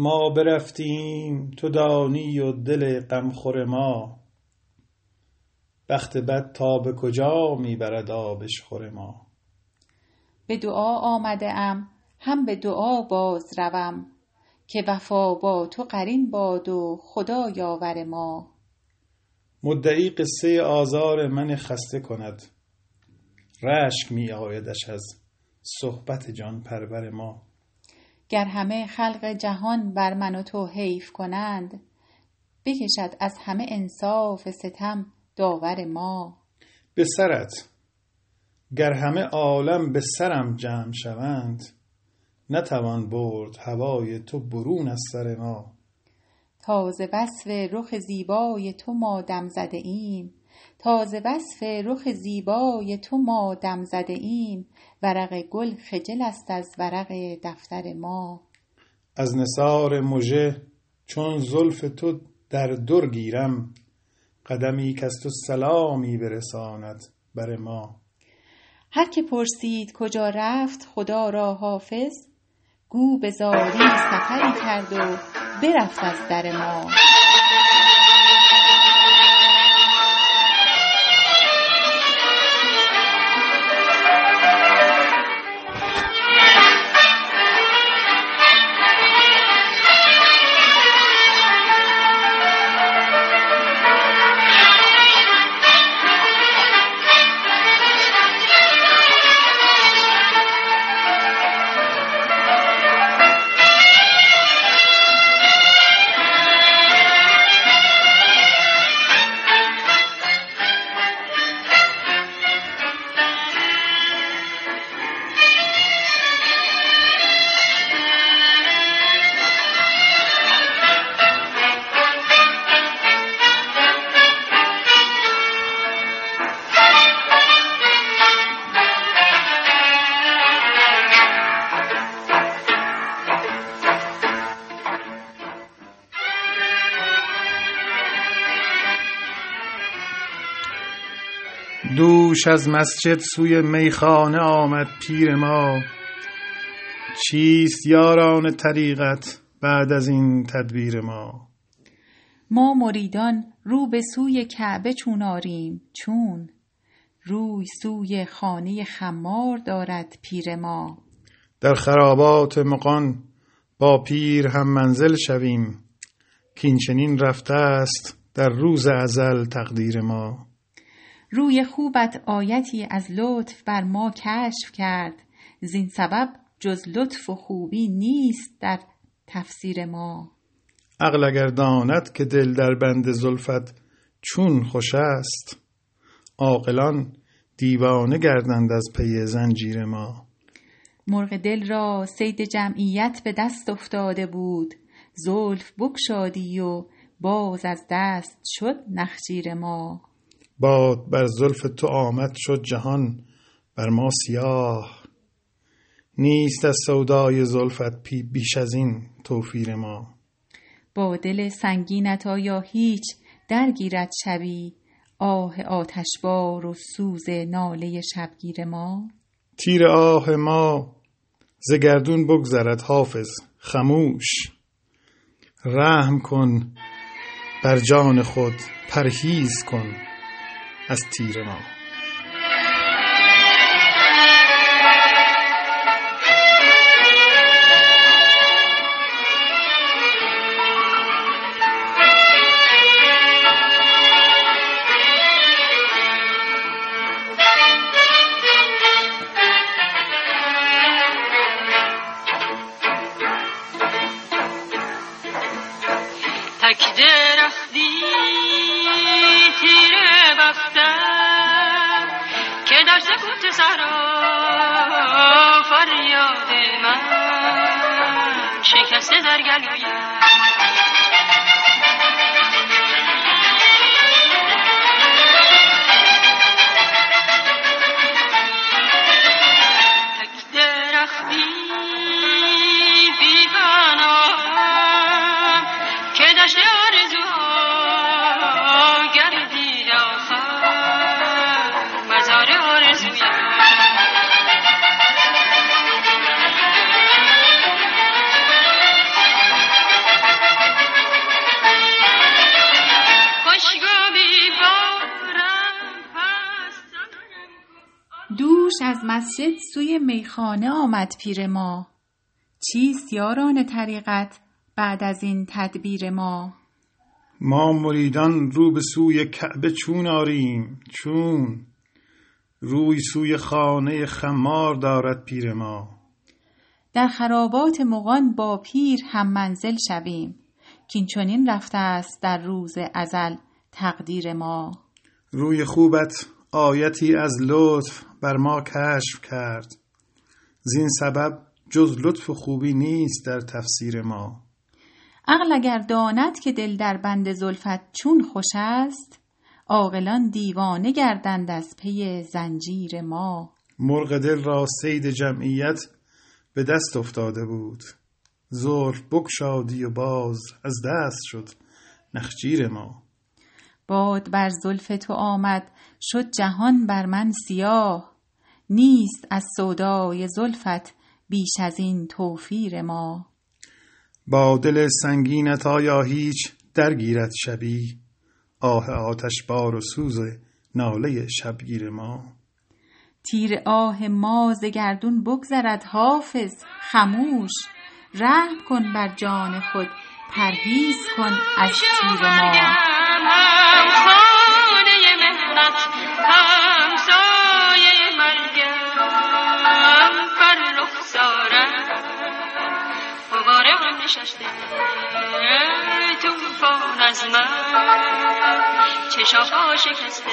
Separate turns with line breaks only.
ما برفتیم تو دانی و دل غمخور ما. بخت بد تا به کجا می برد آبشخور ما؟
به دعا آمده ام هم به دعا باز روم که وفا با تو قرین باد و خدا یاور ما.
مدعی قصه آزار من خسته کند. رشک می آیدش از صحبت جان پرور ما.
گر همه خلق جهان بر من و تو حیف کنند بکشد از همه انصاف ستم داور ما.
به سرت گر همه عالم به سرم جمع شوند نتوان برد هوای تو برون از سر ما.
تازه وصف رخ زیبای تو ما دم زده ایم. تازه وصف رخ زیبای تو ما دم زده ایم. ورق گل خجل است از ورق دفتر ما.
از نثار مژه چون زلف تو در در گیرم قدمی کز تو سلامی برساند بر ما.
هر که پرسید کجا رفت خدا را حافظ گو به زاری سفری کرد و برفت از در ما.
دوش از مسجد سوی میخانه آمد پیر ما. چیست یاران طریقت بعد از این تدبیر ما؟
ما مریدان رو به سوی کعبه چون آریم چون؟ روی سوی خانه خمار دارد پیر ما.
در خرابات مغان با پیر هم منزل شویم کین چنین رفته است در روز ازل تقدیر ما.
روی خوبت آیتی از لطف بر ما کشف کرد. زین سبب جز لطف و خوبی نیست در تفسیر ما.
عقل اگر داند که دل در بند زلفت چون خوش است عاقلان دیوانه گردند از پی زنجیر ما.
مرغ دل را صید جمعیت به دست افتاده بود. زلف بگشادی و باز از دست شد نخجیر ما.
باد بر زلف تو آمد شد جهان بر ما سیاه. نیست از سودای زلفت پی بیش از این توفیر ما.
با دل سنگینت آیا هیچ درگیرد شبی آه آتشبار و سوز ناله شبگیر ما؟
تیر آه ما ز گردون بگذرد حافظ خموش. رحم کن بر جان خود پرهیز کن. از تیر ما.
تک سکوت صحرا فریاد من شکسته در گلویم.
از مسجد سوی میخانه آمد پیر ما. چیست یاران طریقت بعد از این تدبیر ما؟
ما مریدان رو به سوی کعبه چون آریم چون روی سوی خانه خمار دارد پیر ما.
در خرابات مغان با پیر هم منزل شویم کین چنین رفته است در روز ازل تقدیر ما.
روی خوبت آیتی از لطف بر ما کشف کرد. زین سبب جز لطف و خوبی نیست در تفسیر ما.
عقل اگر داند که دل در بند زلفت چون خوش است عاقلان دیوانه گردند از پی زنجیر ما.
مرغ دل را سید جمعیت به دست افتاده بود. زلف بگشادی و باز از دست شد نخجیر ما.
باد بر زلف تو آمد شد جهان بر من سیاه. نیست از سودای زلفت بیش از این توفیر ما.
با دل سنگینت آیا هیچ درگیرد شبی؟ آه آتش بار و سوز ناله شبگیر ما.
تیر آه ما ز گردون بگذرد حافظ خموش. رحم کن بر جان خود پرهیز کن از تیر ما.
نشسته توفان از من. چشاها شکسته.